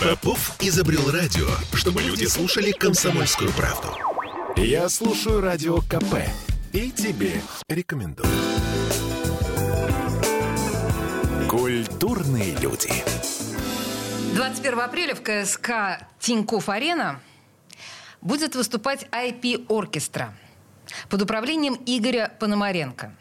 Попов изобрел радио, чтобы люди слушали комсомольскую правду. Я слушаю радио КП и тебе рекомендую. Культурные люди. 21 апреля в КСК Тинькофф-Арена будет выступать IP-оркестра под управлением Игоря Пономаренко.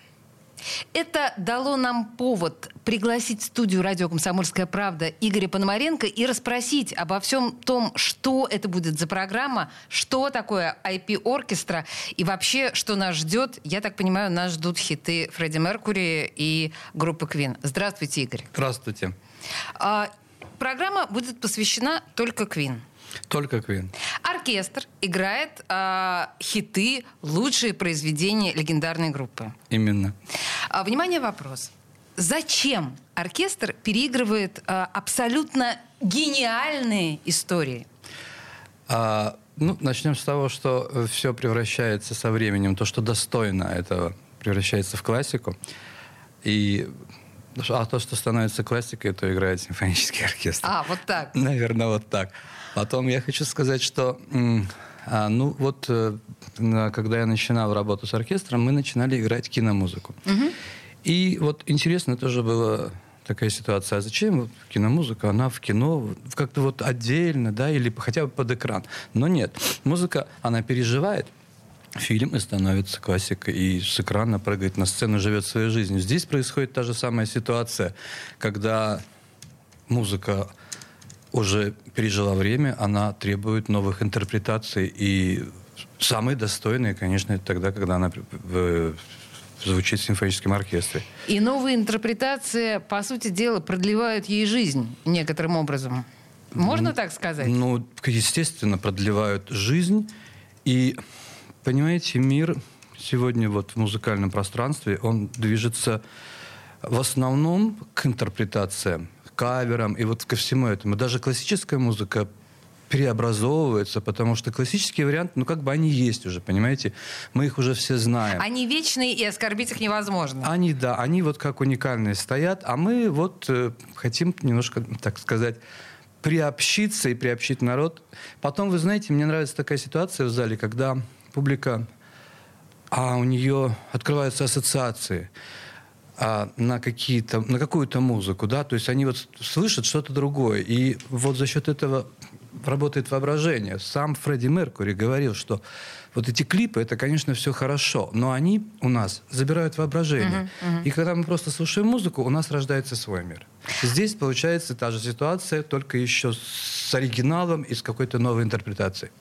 Это дало нам повод пригласить в студию радио «Комсомольская правда» Игоря Пономаренко и расспросить обо всем том, что это будет за программа, что такое IP-оркестра и вообще, что нас ждет. Я так понимаю, нас ждут хиты Фредди Меркури и группы Квин. Здравствуйте, Игорь. Здравствуйте. А, программа будет посвящена только Квин. Только Квин. Оркестр играет э, хиты, лучшие произведения легендарной группы. Именно. А, внимание, вопрос. Зачем оркестр переигрывает э, абсолютно гениальные истории? А, ну, начнем с того, что все превращается со временем, то, что достойно этого, превращается в классику. И а то, что становится классикой, то играет симфонический оркестр. А, вот так. Наверное, вот так. Потом я хочу сказать, что а, ну вот э, когда я начинал работу с оркестром, мы начинали играть киномузыку. Угу. И вот интересно тоже было такая ситуация. А зачем вот киномузыка? Она в кино как-то вот отдельно, да, или хотя бы под экран. Но нет. Музыка, она переживает фильм и становится классикой, и с экрана прыгает на сцену, живет своей жизнью. Здесь происходит та же самая ситуация, когда музыка уже пережила время, она требует новых интерпретаций, и самые достойные, конечно, это тогда, когда она звучит в симфоническом оркестре. И новые интерпретации, по сути дела, продлевают ей жизнь некоторым образом. Можно ну, так сказать? Ну, естественно, продлевают жизнь. И, понимаете, мир сегодня вот в музыкальном пространстве, он движется в основном к интерпретациям каверам и вот ко всему этому. Даже классическая музыка преобразовывается, потому что классические варианты, ну как бы они есть уже, понимаете? Мы их уже все знаем. Они вечные, и оскорбить их невозможно. Они, да, они вот как уникальные стоят, а мы вот э, хотим немножко, так сказать, приобщиться и приобщить народ. Потом, вы знаете, мне нравится такая ситуация в зале, когда публика, а у нее открываются ассоциации а, на, какие-то, на какую-то музыку, да, то есть они вот слышат что-то другое, и вот за счет этого работает воображение. Сам Фредди Меркури говорил, что вот эти клипы, это, конечно, все хорошо, но они у нас забирают воображение. Uh-huh, uh-huh. И когда мы просто слушаем музыку, у нас рождается свой мир. Здесь получается та же ситуация, только еще с оригиналом и с какой-то новой интерпретацией.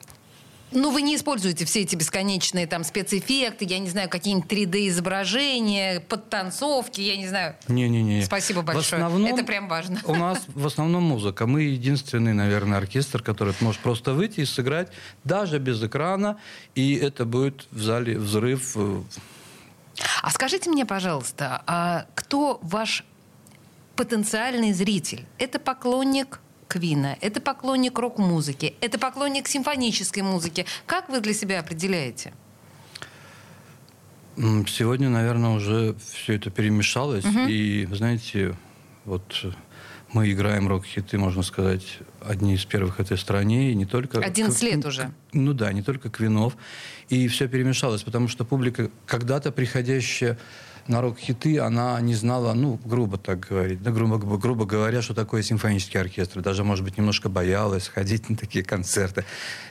Ну, вы не используете все эти бесконечные там спецэффекты, я не знаю, какие-нибудь 3D-изображения, подтанцовки, я не знаю. Не-не-не. Спасибо большое. В основном, Это прям важно. У нас в основном музыка. Мы единственный, наверное, оркестр, который может просто выйти и сыграть даже без экрана, и это будет в зале взрыв. А скажите мне, пожалуйста, а кто ваш потенциальный зритель? Это поклонник Квина, это поклонник рок-музыки, это поклонник симфонической музыки. Как вы для себя определяете? Сегодня, наверное, уже все это перемешалось. Угу. И, знаете, вот мы играем рок-хиты, можно сказать, одни из первых в этой стране. И не только... 11 лет уже. Ну да, не только Квинов. И все перемешалось, потому что публика, когда-то приходящая на рок-хиты она не знала, ну, грубо так говорить, да, грубо, грубо говоря, что такое симфонический оркестр. Даже, может быть, немножко боялась ходить на такие концерты.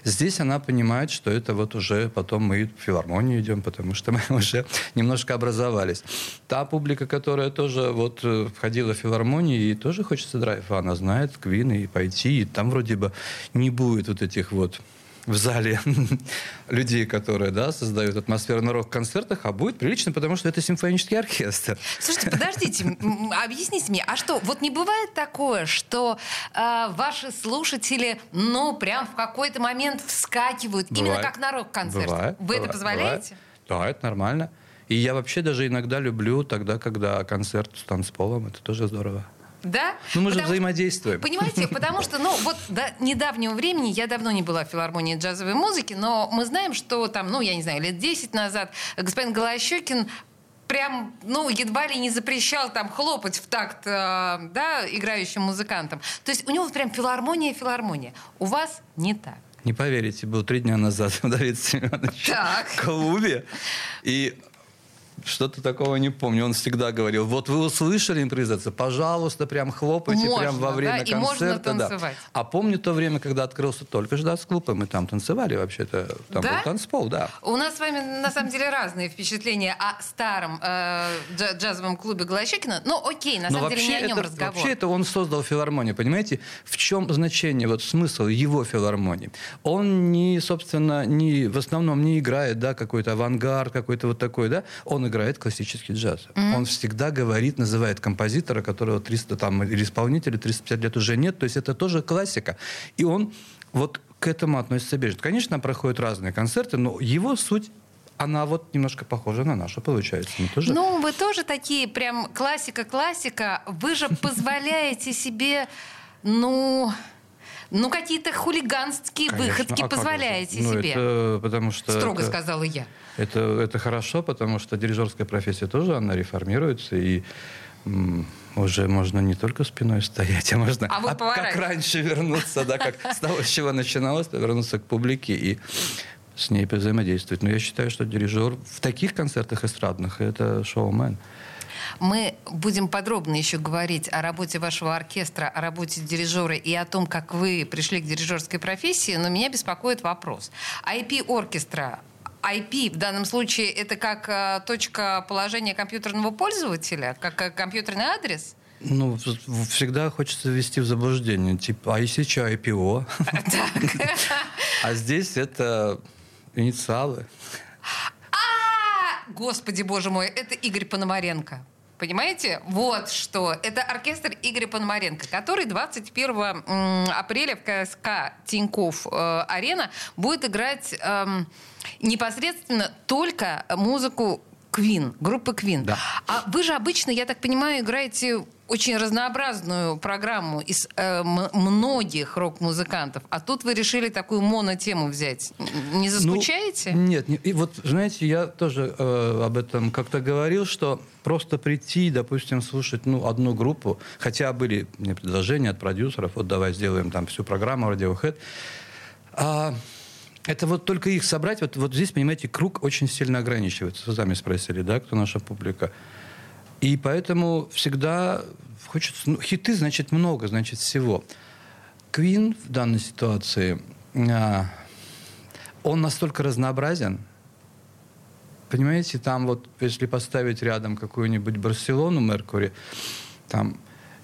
Здесь она понимает, что это вот уже потом мы в филармонию идем, потому что мы уже немножко образовались. Та публика, которая тоже вот э, входила в филармонию, и тоже хочется драйва, она знает Квин и пойти, и там вроде бы не будет вот этих вот в зале людей, которые да, создают атмосферу на рок-концертах, а будет прилично, потому что это симфонический оркестр. Слушайте, подождите, объясните мне, а что, вот не бывает такое, что э, ваши слушатели, ну, прям в какой-то момент вскакивают, бывает. именно как на рок-концерт? Бывает. Вы бывает, это позволяете? Бывает. Да, это нормально. И я вообще даже иногда люблю тогда, когда концерт с танцполом, это тоже здорово. Да? Ну, мы же потому, взаимодействуем. Понимаете, потому что, ну, вот до недавнего времени, я давно не была в филармонии джазовой музыки, но мы знаем, что там, ну, я не знаю, лет 10 назад господин Голощекин прям, ну, едва ли не запрещал там хлопать в такт, э, да, играющим музыкантам. То есть у него прям филармония, филармония. У вас не так. Не поверите, был три дня назад у Давида Семеновича в клубе. И что-то такого не помню. Он всегда говорил, вот вы услышали импровизацию, пожалуйста, прям хлопайте можно, прям во время да? концерта. И можно танцевать. Да. А помню то время, когда открылся только Ждац клуб, и мы там танцевали вообще-то. Там да? был танцпол, да. У нас с вами, на самом деле, разные впечатления о старом э, джазовом клубе Голощекина. Ну, окей, на Но самом деле, не о нем это, разговор. Вообще это он создал филармонию, понимаете? В чем значение, вот смысл его филармонии? Он не, собственно, не, в основном не играет, да, какой-то авангард, какой-то вот такой, да, он играет классический джаз. Mm-hmm. Он всегда говорит, называет композитора, которого 300 там, или исполнителя 350 лет уже нет, то есть это тоже классика. И он вот к этому относится бережно. Конечно, проходят разные концерты, но его суть она вот немножко похожа на нашу, получается. Мы тоже... Ну, вы тоже такие прям классика-классика. Вы же позволяете себе, ну... Ну, какие-то хулиганские Конечно. выходки а позволяете ну, себе. Это потому что Строго это, сказала я. Это, это хорошо, потому что дирижерская профессия тоже, она реформируется, и уже можно не только спиной стоять, а можно а вы а, как раньше вернуться, да, как с того, с чего начиналось, вернуться к публике и с ней взаимодействовать. Но я считаю, что дирижер в таких концертах эстрадных это шоумен. Мы будем подробно еще говорить о работе вашего оркестра, о работе дирижера и о том, как вы пришли к дирижерской профессии, но меня беспокоит вопрос. IP-оркестра IP в данном случае это как э, точка положения компьютерного пользователя, как э, компьютерный адрес? Ну, всегда хочется ввести в заблуждение. Типа, а если что, IPO? А здесь это инициалы. А, господи, боже мой, это Игорь Пономаренко. Понимаете? Вот что. Это оркестр Игоря Пономаренко, который 21 апреля в КСК Тиньков э, Арена будет играть эм, непосредственно только музыку Queen, группы Queen. Да. А вы же обычно, я так понимаю, играете очень разнообразную программу из э, многих рок-музыкантов, а тут вы решили такую монотему взять. Не заскучаете? Ну, нет, не, и вот, знаете, я тоже э, об этом как-то говорил, что просто прийти, допустим, слушать ну, одну группу, хотя были мне предложения от продюсеров, вот давай сделаем там всю программу Radiohead, а, это вот только их собрать, вот, вот здесь, понимаете, круг очень сильно ограничивается. Вы сами спросили, да, кто наша публика. И поэтому всегда хочется... Ну, хиты, значит, много, значит, всего. Квин в данной ситуации, а, он настолько разнообразен, понимаете, там вот, если поставить рядом какую-нибудь Барселону, Меркури, там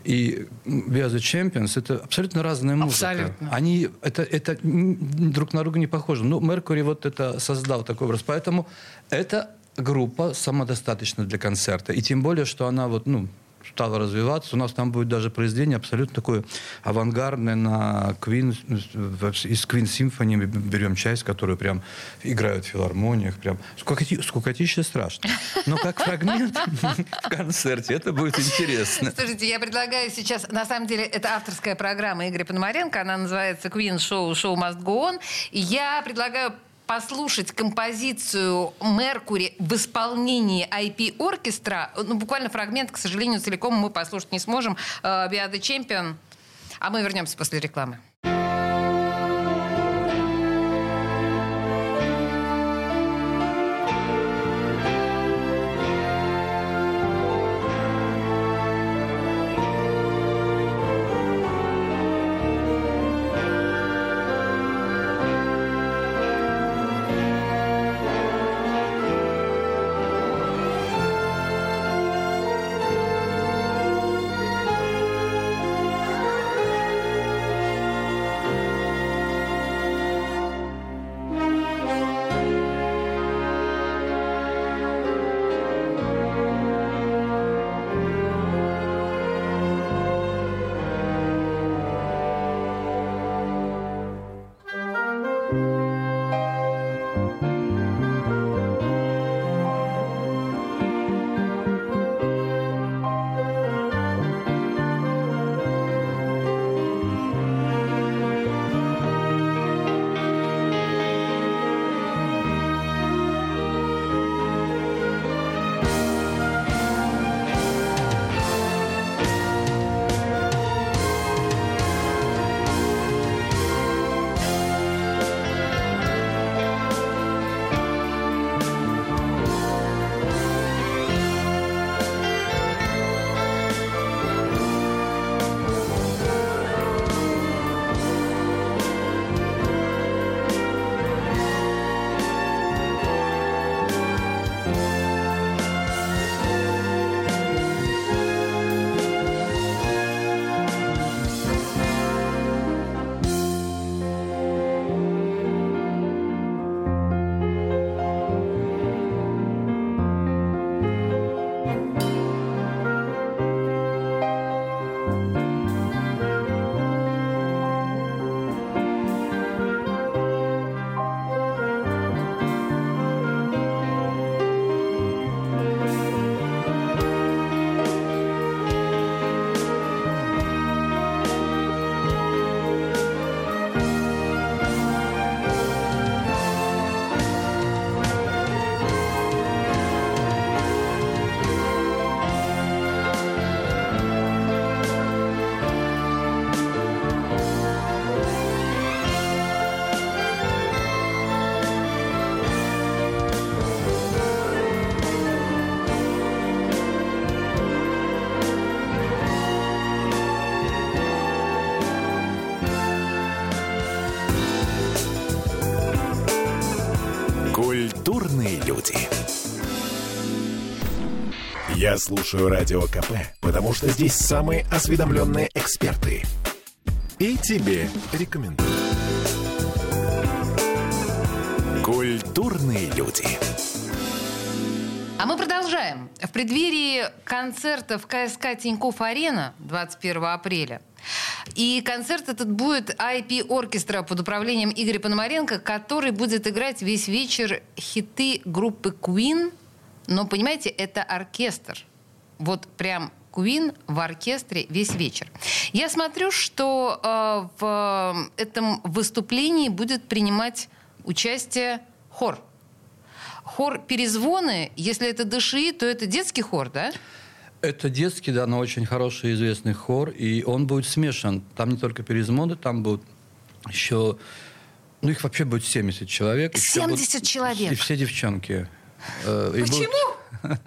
и Are the Champions это абсолютно разная музыка. Абсолютно. Они это, это друг на друга не похожи. Ну, Меркури вот это создал такой образ. Поэтому это группа самодостаточна для концерта. И тем более, что она вот, ну, стала развиваться. У нас там будет даже произведение абсолютно такое авангардное на Queen, из Queen Symphony мы берем часть, которую прям играют в филармониях. Прям скукоти, скукотища страшно. Но как фрагмент в концерте это будет интересно. Слушайте, я предлагаю сейчас, на самом деле, это авторская программа Игоря Пономаренко, она называется Queen Show, Show Must Go On. И я предлагаю послушать композицию «Меркури» в исполнении IP-оркестра. Ну, буквально фрагмент, к сожалению, целиком мы послушать не сможем. «Be the Champion». А мы вернемся после рекламы. Я слушаю Радио КП, потому что здесь самые осведомленные эксперты. И тебе рекомендую. Культурные люди. А мы продолжаем. В преддверии концерта в КСК Тинькофф Арена 21 апреля и концерт этот будет IP-оркестра под управлением Игоря Пономаренко, который будет играть весь вечер хиты группы Queen. Но, понимаете, это оркестр. Вот прям Queen в оркестре весь вечер. Я смотрю, что э, в этом выступлении будет принимать участие хор. Хор «Перезвоны», если это ДШИ, то это детский хор, да? Это детский, да, но очень хороший известный хор, и он будет смешан. Там не только перезмоды, там будут еще... Ну, их вообще будет 70 человек. 70 будут, человек? И все девчонки. Э, Почему?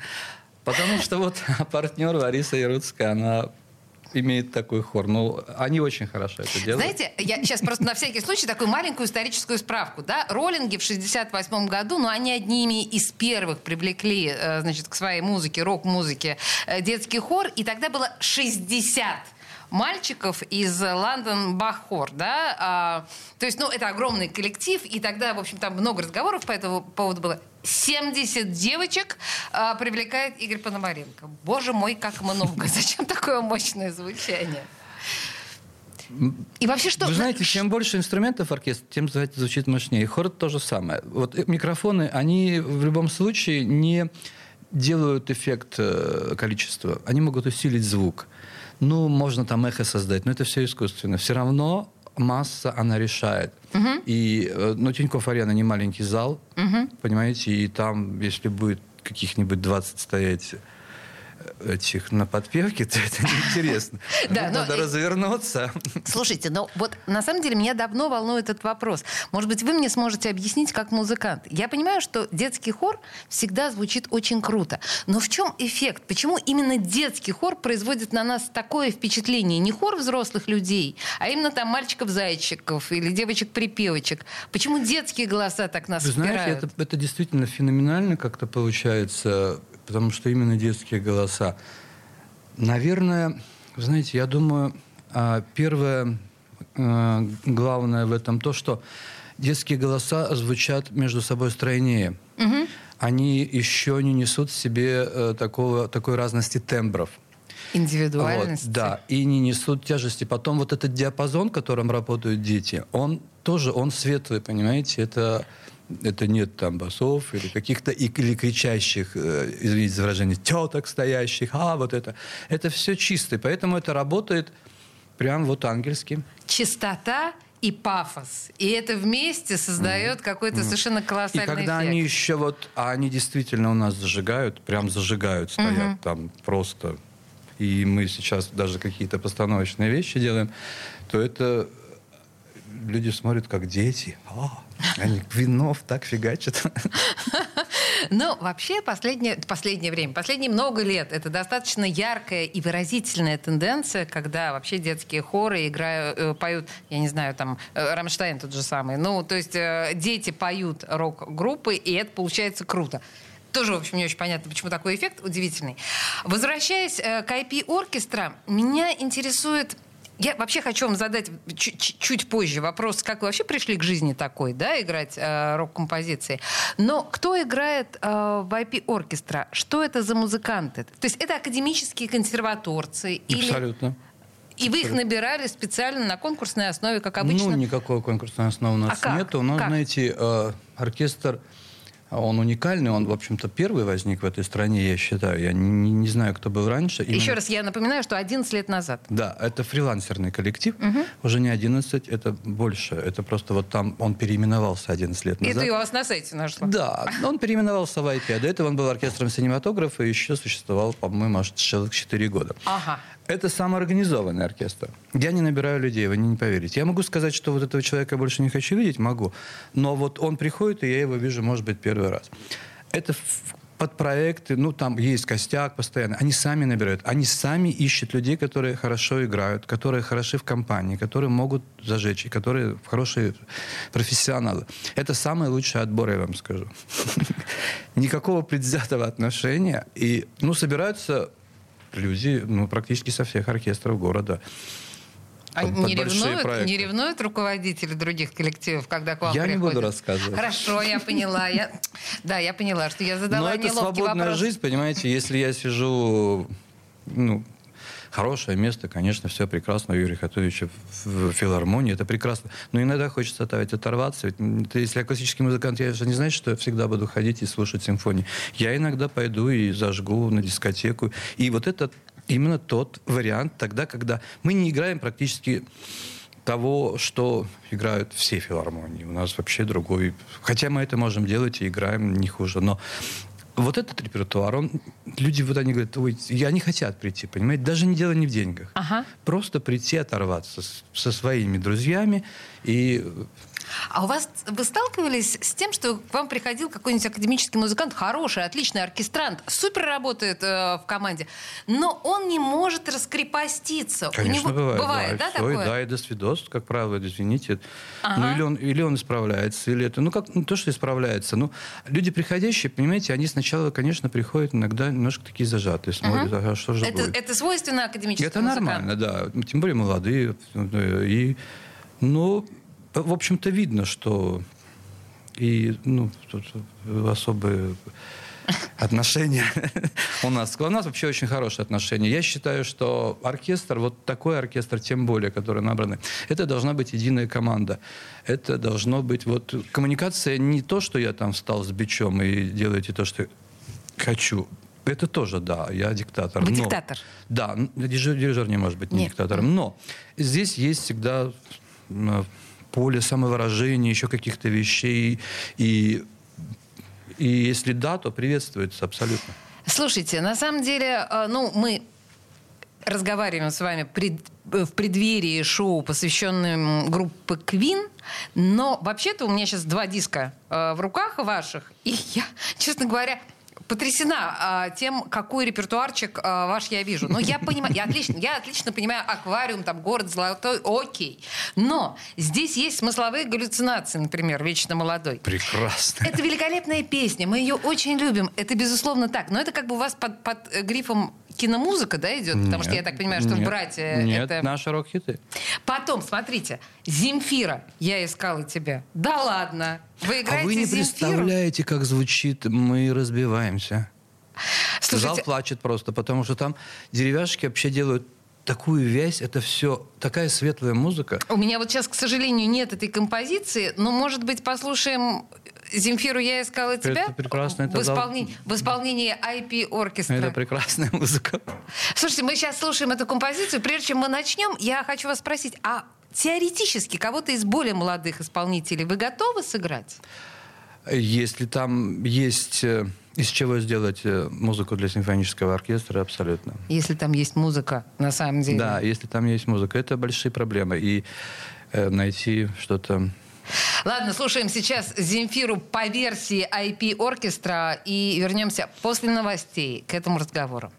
Потому что вот партнер Лариса Яруцкая, она имеет такой хор. Ну, они очень хорошо это делают. Знаете, я сейчас просто на всякий случай такую маленькую историческую справку. Да? Роллинги в 68 году, ну, они одними из первых привлекли, э, значит, к своей музыке, рок-музыке, э, детский хор, и тогда было 60 мальчиков из Лондон Бахор, да, а, то есть, ну, это огромный коллектив, и тогда, в общем, там много разговоров по этому поводу было. 70 девочек а, привлекает Игорь Пономаренко. Боже мой, как много! Зачем такое мощное звучание? И вообще что? Вы знаете, чем больше инструментов оркестр, тем звучит мощнее. хор то же самое. Вот микрофоны, они в любом случае не делают эффект э, количества. Они могут усилить звук. Ну, можно там эхо создать, но это все искусственно. Все равно масса, она решает. Угу. И, э, ну, Тинькофф Арена не маленький зал, угу. понимаете, и там, если будет каких-нибудь 20 стоять этих на подпевке, то это неинтересно. Да, Надо развернуться. Слушайте, но вот на самом деле меня давно волнует этот вопрос. Может быть, вы мне сможете объяснить как музыкант. Я понимаю, что детский хор всегда звучит очень круто. Но в чем эффект? Почему именно детский хор производит на нас такое впечатление? Не хор взрослых людей, а именно там мальчиков-зайчиков или девочек-припевочек. Почему детские голоса так нас Вы знаете, это, это действительно феноменально как-то получается потому что именно детские голоса. Наверное, знаете, я думаю, а, первое а, главное в этом то, что детские голоса звучат между собой стройнее. Угу. Они еще не несут в себе э, такого, такой разности тембров. Индивидуальности. Вот, да, и не несут тяжести. Потом вот этот диапазон, которым работают дети, он тоже, он светлый, понимаете? Это это нет там басов или каких-то или кричащих, э, извините за выражение, теток стоящих, а вот это. Это все чисто, поэтому это работает прям вот ангельски. Чистота и пафос. И это вместе создает mm-hmm. какой-то mm-hmm. совершенно колоссальный И когда эффект. они еще вот, а они действительно у нас зажигают, прям зажигают, стоят mm-hmm. там просто. И мы сейчас даже какие-то постановочные вещи делаем, то это люди смотрят как дети. О, они винов так фигачат. Ну, вообще, последнее, последнее время, последние много лет, это достаточно яркая и выразительная тенденция, когда вообще детские хоры играют, э, поют, я не знаю, там, э, Рамштайн тот же самый. Ну, то есть э, дети поют рок-группы, и это получается круто тоже, в общем, не очень понятно, почему такой эффект удивительный. Возвращаясь к IP-оркестра, меня интересует я вообще хочу вам задать чуть, позже вопрос, как вы вообще пришли к жизни такой, да, играть э, рок-композиции. Но кто играет э, в IP-оркестра? Что это за музыканты? То есть это академические консерваторцы? Абсолютно. Или... И вы их набирали специально на конкурсной основе, как обычно? Ну, никакой конкурсной основы у нас а нет. У нас, как? знаете, э, оркестр он уникальный, он, в общем-то, первый возник в этой стране, я считаю. Я не, не знаю, кто был раньше. Именно... Еще раз, я напоминаю, что 11 лет назад. Да, это фрилансерный коллектив. Угу. Уже не 11, это больше. Это просто вот там он переименовался 11 лет назад. И у вас на сайте нашло. Да, он переименовался в IP. А до этого он был оркестром синематографа и еще существовал, по-моему, аж целых 4 года. Ага. Это самоорганизованный оркестр. Я не набираю людей, вы не поверите. Я могу сказать, что вот этого человека я больше не хочу видеть, могу. Но вот он приходит, и я его вижу, может быть, первый раз. Это под проекты, ну, там есть костяк постоянно, они сами набирают, они сами ищут людей, которые хорошо играют, которые хороши в компании, которые могут зажечь, и которые хорошие профессионалы. Это самый лучший отбор, я вам скажу. Никакого предвзятого отношения. И, ну, собираются люди, ну, практически со всех оркестров города. А не ревнуют, не ревнуют руководители других коллективов, когда к вам Я приходят? не буду рассказывать. Хорошо, я поняла. Я, да, я поняла, что я задала Но это свободная вопрос. жизнь, понимаете, если я сижу, ну, хорошее место, конечно, все прекрасно. У Юрия в филармонии, это прекрасно. Но иногда хочется оторвать, оторваться. Ведь, если я классический музыкант, я же не знаю, что я всегда буду ходить и слушать симфонии. Я иногда пойду и зажгу на дискотеку. И вот это именно тот вариант тогда, когда мы не играем практически того, что играют все филармонии. У нас вообще другой... Хотя мы это можем делать и играем не хуже, но вот этот репертуар, он, люди вот они говорят, ой, я не хотят прийти, понимаете, даже не дело не в деньгах. Ага. Просто прийти, оторваться с, со своими друзьями и а у вас вы сталкивались с тем, что к вам приходил какой-нибудь академический музыкант, хороший, отличный оркестрант, супер работает э, в команде, но он не может раскрепоститься. Конечно, У него, бывает. Бывает, да, да, все, такое? да, и до свидос, как правило, извините. Ага. Ну, или он, или он исправляется, или это... Ну, как, ну, то, что исправляется. Ну, люди приходящие, понимаете, они сначала, конечно, приходят иногда немножко такие зажатые, смотрят, ага, что же это, будет. это свойственно академическому Это музыканту? нормально, да. Тем более молодые. И, ну, в общем-то, видно, что и ну, тут особые отношения у нас. У нас вообще очень хорошие отношения. Я считаю, что оркестр, вот такой оркестр, тем более, который набранный, это должна быть единая команда. Это должно быть вот коммуникация не то, что я там встал с бичом и делаете то, что хочу. Это тоже, да, я диктатор. Вы но, диктатор? Да, дирижер, дирижер не может быть не Нет. диктатором. Но здесь есть всегда поле самовыражения, еще каких-то вещей. И, и если да, то приветствуется абсолютно. Слушайте, на самом деле, э, ну, мы разговариваем с вами пред, э, в преддверии шоу, посвященным группе Queen, но вообще-то у меня сейчас два диска э, в руках ваших, и я, честно говоря, потрясена а, тем, какой репертуарчик а, ваш я вижу. Но я понимаю, я отлично, я отлично понимаю аквариум, там город золотой, окей. Но здесь есть смысловые галлюцинации, например, вечно молодой. Прекрасно. Это великолепная песня, мы ее очень любим. Это безусловно так. Но это как бы у вас под, под грифом киномузыка, да, идет? Потому что я так понимаю, что нет, в «Братья» Нет, это... наши рок-хиты. Потом, смотрите, «Земфира», я искала тебя. Да ладно, вы играете А вы не «Земфиру»? представляете, как звучит «Мы разбиваемся». Зал Слушайте, плачет просто, потому что там деревяшки вообще делают такую вязь, это все такая светлая музыка. у меня вот сейчас, к сожалению, нет этой композиции, но, может быть, послушаем «Земфиру, я искала тебя» Это прекрасно, это в, зал- исполнении, в исполнении IP-оркестра. Это прекрасная музыка. Слушайте, мы сейчас слушаем эту композицию. Прежде чем мы начнем, я хочу вас спросить, а теоретически кого-то из более молодых исполнителей вы готовы сыграть? Если там есть э, из чего сделать э, музыку для симфонического оркестра, абсолютно. Если там есть музыка, на самом деле. Да, если там есть музыка, это большие проблемы. И э, найти что-то... Ладно, слушаем сейчас Земфиру по версии IP-оркестра и вернемся после новостей к этому разговору.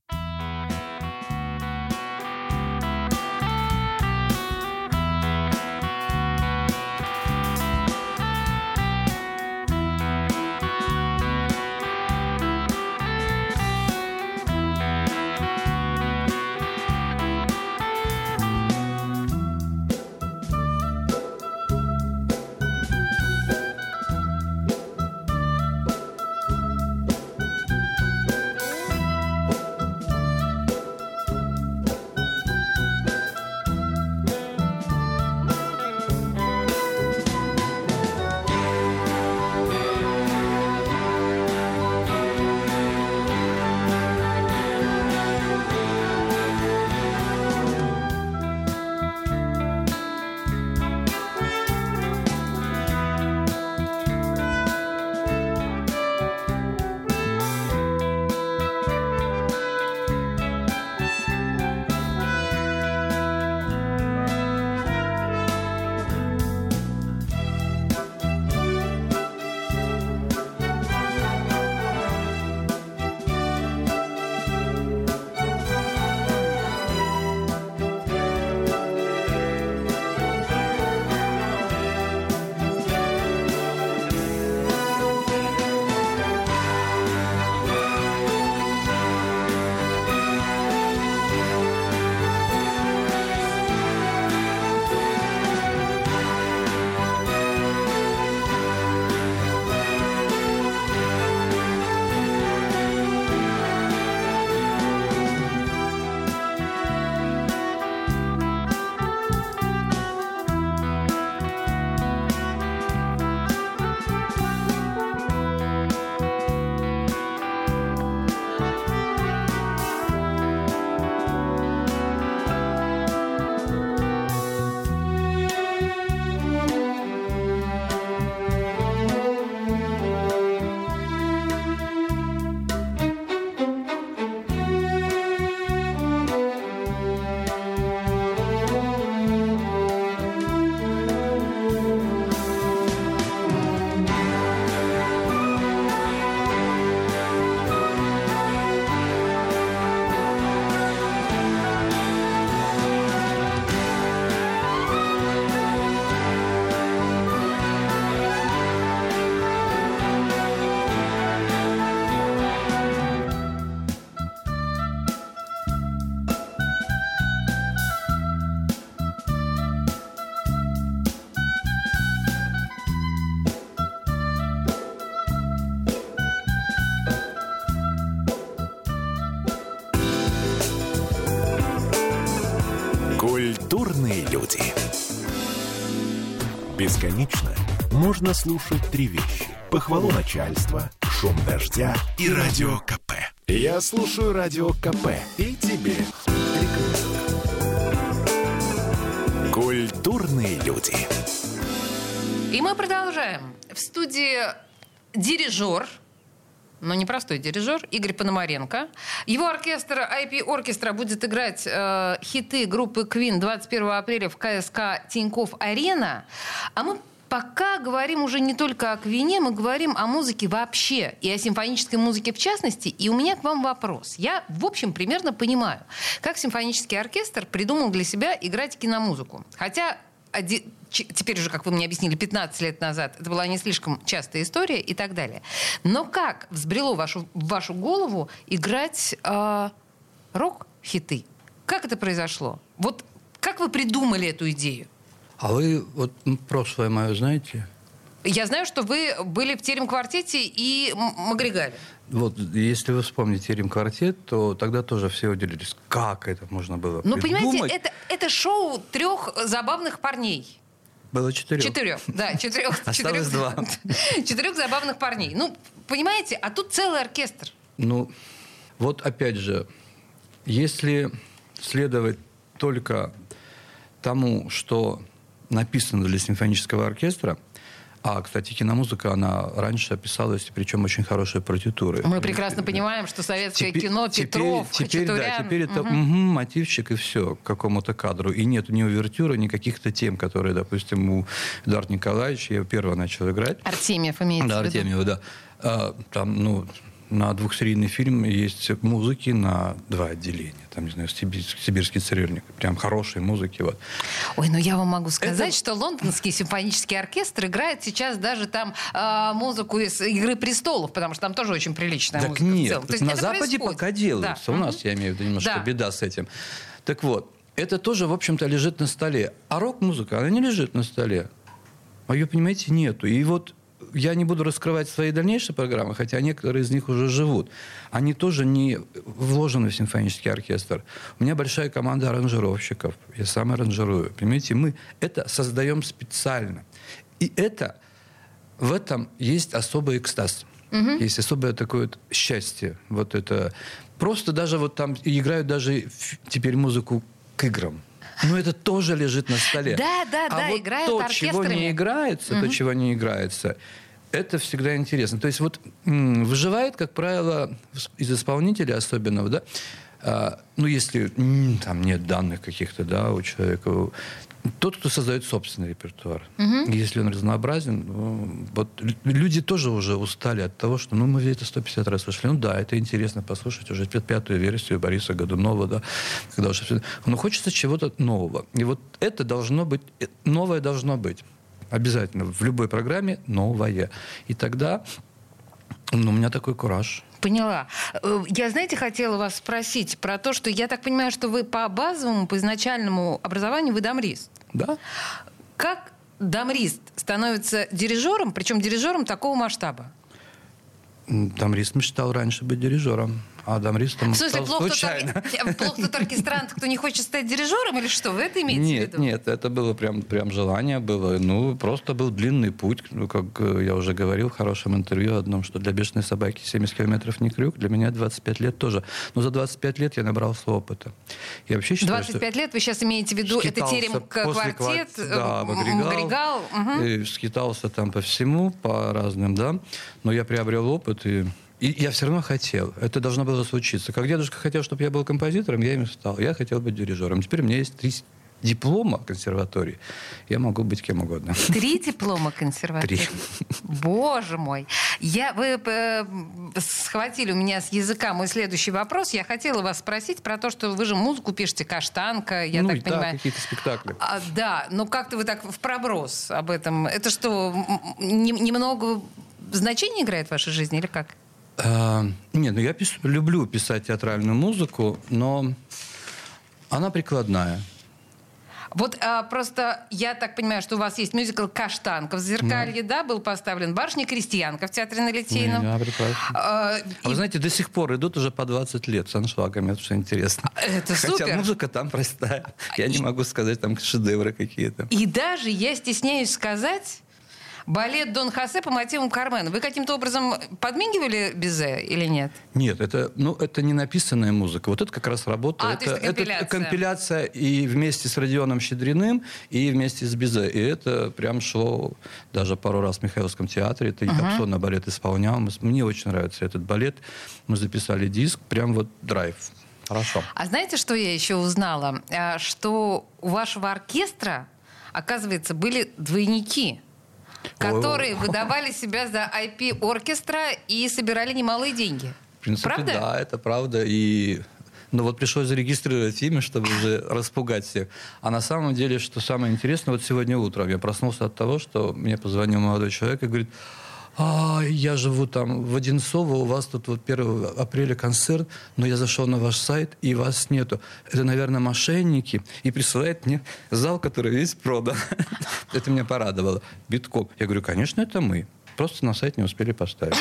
Можно слушать три вещи. Похвалу начальства, шум дождя и радио КП. Я слушаю радио КП и тебе. Культурные люди. И мы продолжаем. В студии дирижер, но не простой дирижер, Игорь Пономаренко. Его оркестр IP Оркестра будет играть э, хиты группы Queen 21 апреля в КСК Тиньков Арена. А мы пока говорим уже не только о Квине, мы говорим о музыке вообще и о симфонической музыке в частности. И у меня к вам вопрос. Я, в общем, примерно понимаю, как симфонический оркестр придумал для себя играть киномузыку. Хотя теперь уже, как вы мне объяснили, 15 лет назад, это была не слишком частая история и так далее. Но как взбрело вашу, вашу голову играть э, рок-хиты? Как это произошло? Вот как вы придумали эту идею? А вы вот м, прошлое мое знаете? Я знаю, что вы были в терем-квартете и Магригале. Вот, если вы вспомните Рим-квартет, то тогда тоже все удивились, как это можно было Ну, понимаете, это, это шоу трех забавных парней. Было четырех. Четырех, да, четырех. Осталось четырех- два. Четырех забавных парней. Ну, понимаете, а тут целый оркестр. Ну, вот опять же, если следовать только тому, что написано для симфонического оркестра, а, кстати, киномузыка, она раньше писалась, причем очень хорошие партитуры. Мы прекрасно понимаем, что советское Теперь- кино, теперь- Петров, теперь, да, Хачатурян. теперь это мгм, мотивчик и все к какому-то кадру. И нет ни увертюра, ни каких-то тем, которые, допустим, у Эдуарда Николаевича, я первого начал играть. Артемьев имеется Да, в виду. Артемьева, да. А, там, ну, на двухсерийный фильм есть музыки на два отделения. Там, не знаю, «Сибирь- сибирский цирюльник. Прям хорошие музыки. Вот. Ой, ну я вам могу сказать, Это- что лондонский симфонический оркестр играет сейчас даже там а, музыку из «Игры престолов», потому что там тоже очень приличная так музыка в нет, целом. То есть на Западе происходит. пока делается. Да. У нас, я имею в виду, немножко Да. беда с этим. Так вот, это тоже, в общем-то, лежит на столе. А рок-музыка, она не лежит на столе. А ее, понимаете, нету. И вот я не буду раскрывать свои дальнейшие программы, хотя некоторые из них уже живут. Они тоже не вложены в симфонический оркестр. У меня большая команда аранжировщиков. Я сам аранжирую. Понимаете, мы это создаем специально. И это, в этом есть особый экстаз. Есть особое такое вот счастье. Вот это. Просто даже вот там играют даже теперь музыку к играм. Но это тоже лежит на столе. Да, да, а да, вот играют то, чего не играется, то, чего не играется, это всегда интересно. То есть вот выживает, как правило, из исполнителя особенного, да, ну, если там нет данных каких-то, да, у человека, тот, кто создает собственный репертуар. Если он разнообразен, ну, вот лю- люди тоже уже устали от того, что, ну, мы это 150 раз слышали. Ну, да, это интересно послушать уже пя- пятую версию Бориса Годунова, да, когда уже все... Но хочется чего-то нового. И вот это должно быть, э, новое должно быть. Обязательно. В любой программе новое. И тогда ну, у меня такой кураж. Поняла. Э, Я, знаете, хотела вас спросить про то, что я так понимаю, что вы по базовому, по изначальному образованию вы дамрист. Да? Как дамрист становится дирижером, причем дирижером такого масштаба? Дамрист мечтал раньше быть дирижером, а дамристом В смысле, стал плохо тот, случайно. орке- плохо тот оркестрант, кто не хочет стать дирижером, или что? Вы это имеете в Нет, виду? нет, это было прям, прям желание было. Ну, просто был длинный путь. Ну, как э, я уже говорил в хорошем интервью одном, что для бешеной собаки 70 километров не крюк, для меня 25 лет тоже. Но за 25 лет я набрался опыта. Я вообще считаю, 25 лет вы сейчас имеете в виду, это терем квартет, кварт- э, да, м- Магригал, Магригал, и скитался там по всему, по разным, да. Но я приобрел опыт, и, и я все равно хотел. Это должно было случиться. Как дедушка хотел, чтобы я был композитором, я им стал. Я хотел быть дирижером. Теперь у меня есть три диплома консерватории. Я могу быть кем угодно. Три диплома консерватории. Три. Боже мой. Я, вы э, схватили у меня с языка мой следующий вопрос. Я хотела вас спросить про то, что вы же музыку пишете, каштанка, я ну, так да, понимаю. какие-то спектакли. А, да, но как-то вы так в проброс об этом. Это что, немного значения играет в вашей жизни или как? А, нет, ну я пис- люблю писать театральную музыку, но она прикладная. Вот а, просто я так понимаю, что у вас есть мюзикл «Каштанка» в Зеркалье, да, был поставлен «Барышня-крестьянка» в Театре на Литейном. Да, прекрасно. А, а вы знаете, до сих пор идут уже по 20 лет с аншлагами, это что интересно. Это Хотя супер. музыка там простая. Я не могу сказать, там шедевры какие-то. И даже, я стесняюсь сказать, балет Дон Хосе по мотивам Кармена. Вы каким-то образом подмигивали Безе или нет? Нет, это, ну, это не написанная музыка. Вот это как раз работа. А, это, то есть это компиляция. компиляция и вместе с Родионом Щедриным, и вместе с Бизе. И это прям шло даже пару раз в Михайловском театре. Это uh-huh. на балет исполнял. Мне очень нравится этот балет. Мы записали диск, прям вот драйв. Хорошо. А знаете, что я еще узнала? А, что у вашего оркестра, оказывается, были двойники которые выдавали себя за IP оркестра и собирали немалые деньги. В принципе, правда? да, это правда. И ну вот пришлось зарегистрировать имя, чтобы уже распугать всех. А на самом деле, что самое интересное, вот сегодня утром я проснулся от того, что мне позвонил молодой человек и говорит, а, я живу там в Одинцово, у вас тут вот 1 апреля концерт, но я зашел на ваш сайт, и вас нету. Это, наверное, мошенники. И присылает мне зал, который весь продан. Это меня порадовало. Битком. Я говорю, конечно, это мы. Просто на сайт не успели поставить.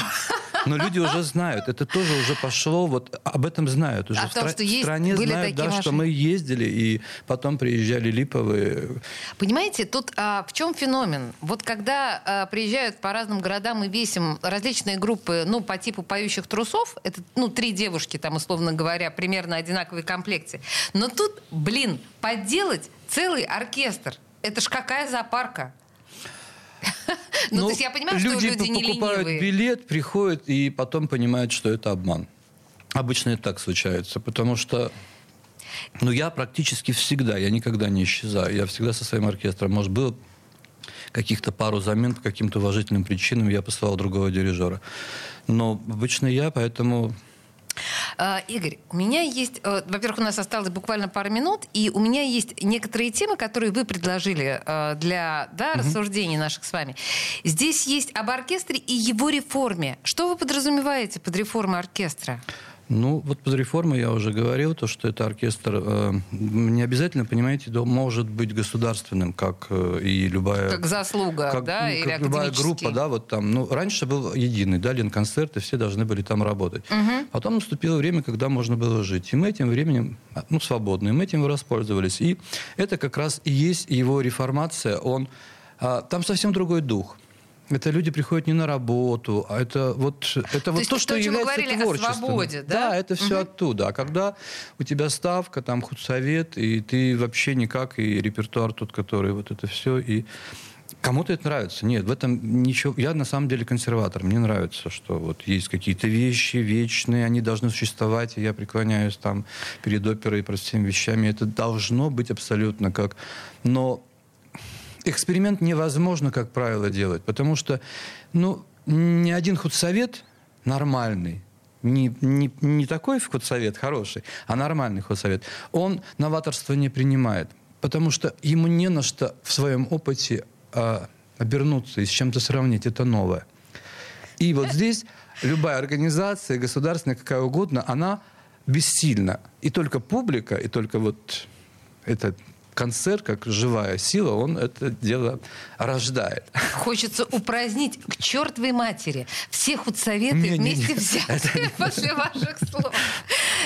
Но люди уже знают, это тоже уже пошло, вот об этом знают. Уже О в, том, что в есть, стране были знают, такие да, что мы ездили, и потом приезжали липовые. Понимаете, тут а, в чем феномен? Вот когда а, приезжают по разным городам и весим различные группы, ну, по типу поющих трусов, это, ну, три девушки, там, условно говоря, примерно одинаковой комплекции. Но тут, блин, подделать целый оркестр. Это ж какая зоопарка. Ну, то есть я понимаю, что люди не покупают билет, приходят и потом понимают, что это обман. Обычно это так случается, потому что ну, я практически всегда, я никогда не исчезаю. Я всегда со своим оркестром. Может, было каких-то пару замен по каким-то уважительным причинам, я посылал другого дирижера. Но обычно я, поэтому Игорь, у меня есть, э, во-первых, у нас осталось буквально пару минут, и у меня есть некоторые темы, которые вы предложили э, для да, угу. рассуждений наших с вами. Здесь есть об оркестре и его реформе. Что вы подразумеваете под реформой оркестра? Ну, вот под реформой я уже говорил, то, что это оркестр э, не обязательно, понимаете, да, может быть государственным, как э, и любая... Как заслуга, как, да, ну, или как любая группа, да, вот там. Ну, раньше был единый, да, Ленконцерт, и все должны были там работать. Угу. Потом наступило время, когда можно было жить. И мы этим временем, ну, свободны, мы этим воспользовались. И это как раз и есть его реформация. Он, а, там совсем другой дух. Это люди приходят не на работу, а это вот это то вот есть то, что то, является говорили творчеством. О свободе, да? да, это все угу. оттуда. А когда у тебя ставка, там худсовет, и ты вообще никак, и репертуар тут, который вот это все, и Кому-то это нравится. Нет, в этом ничего... Я на самом деле консерватор. Мне нравится, что вот есть какие-то вещи вечные, они должны существовать, и я преклоняюсь там перед оперой и всеми вещами. Это должно быть абсолютно как... Но эксперимент невозможно, как правило, делать, потому что, ну, ни один худсовет нормальный, не, не, не такой худсовет хороший, а нормальный худсовет, он новаторство не принимает, потому что ему не на что в своем опыте а, обернуться и с чем-то сравнить, это новое. И вот здесь любая организация, государственная, какая угодно, она бессильна. И только публика, и только вот этот концерт, как живая сила, он это дело рождает. Хочется упразднить к чертовой матери все худсоветы не, вместе не, не. взятые после ваших слов.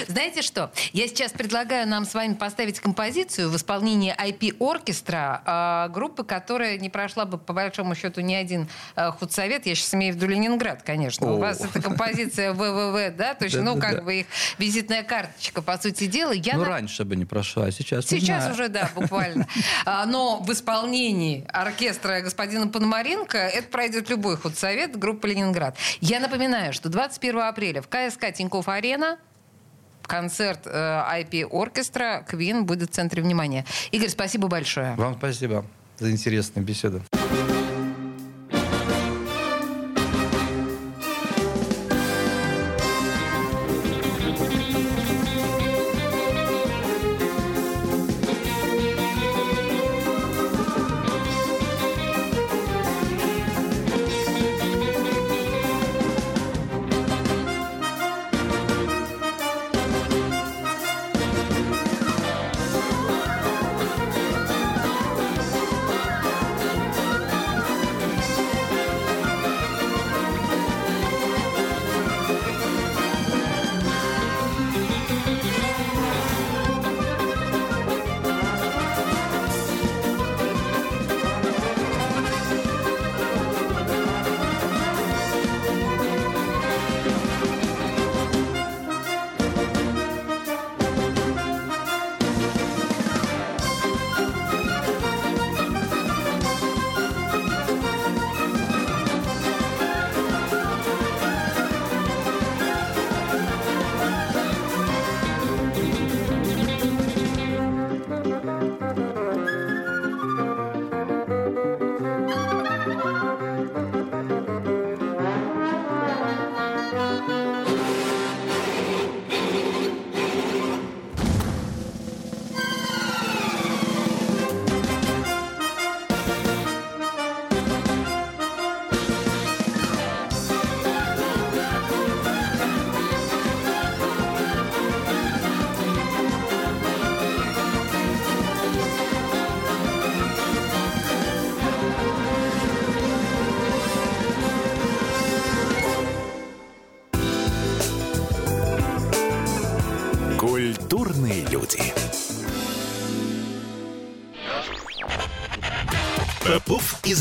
Знаете что? Я сейчас предлагаю нам с вами поставить композицию в исполнении IP-оркестра группы, которая не прошла бы, по большому счету, ни один э, худсовет. Я сейчас имею в виду Ленинград, конечно. У вас это композиция ВВВ, да? То есть, ну, как бы их визитная карточка, по сути дела. Ну, раньше бы не прошла, а сейчас Сейчас уже, да, буквально. Но в исполнении оркестра господина Пономаренко это пройдет любой худсовет группы «Ленинград». Я напоминаю, что 21 апреля в КСК Тинькофф-Арена концерт IP оркестра Квин будет в центре внимания. Игорь, спасибо большое. Вам спасибо за интересную беседу.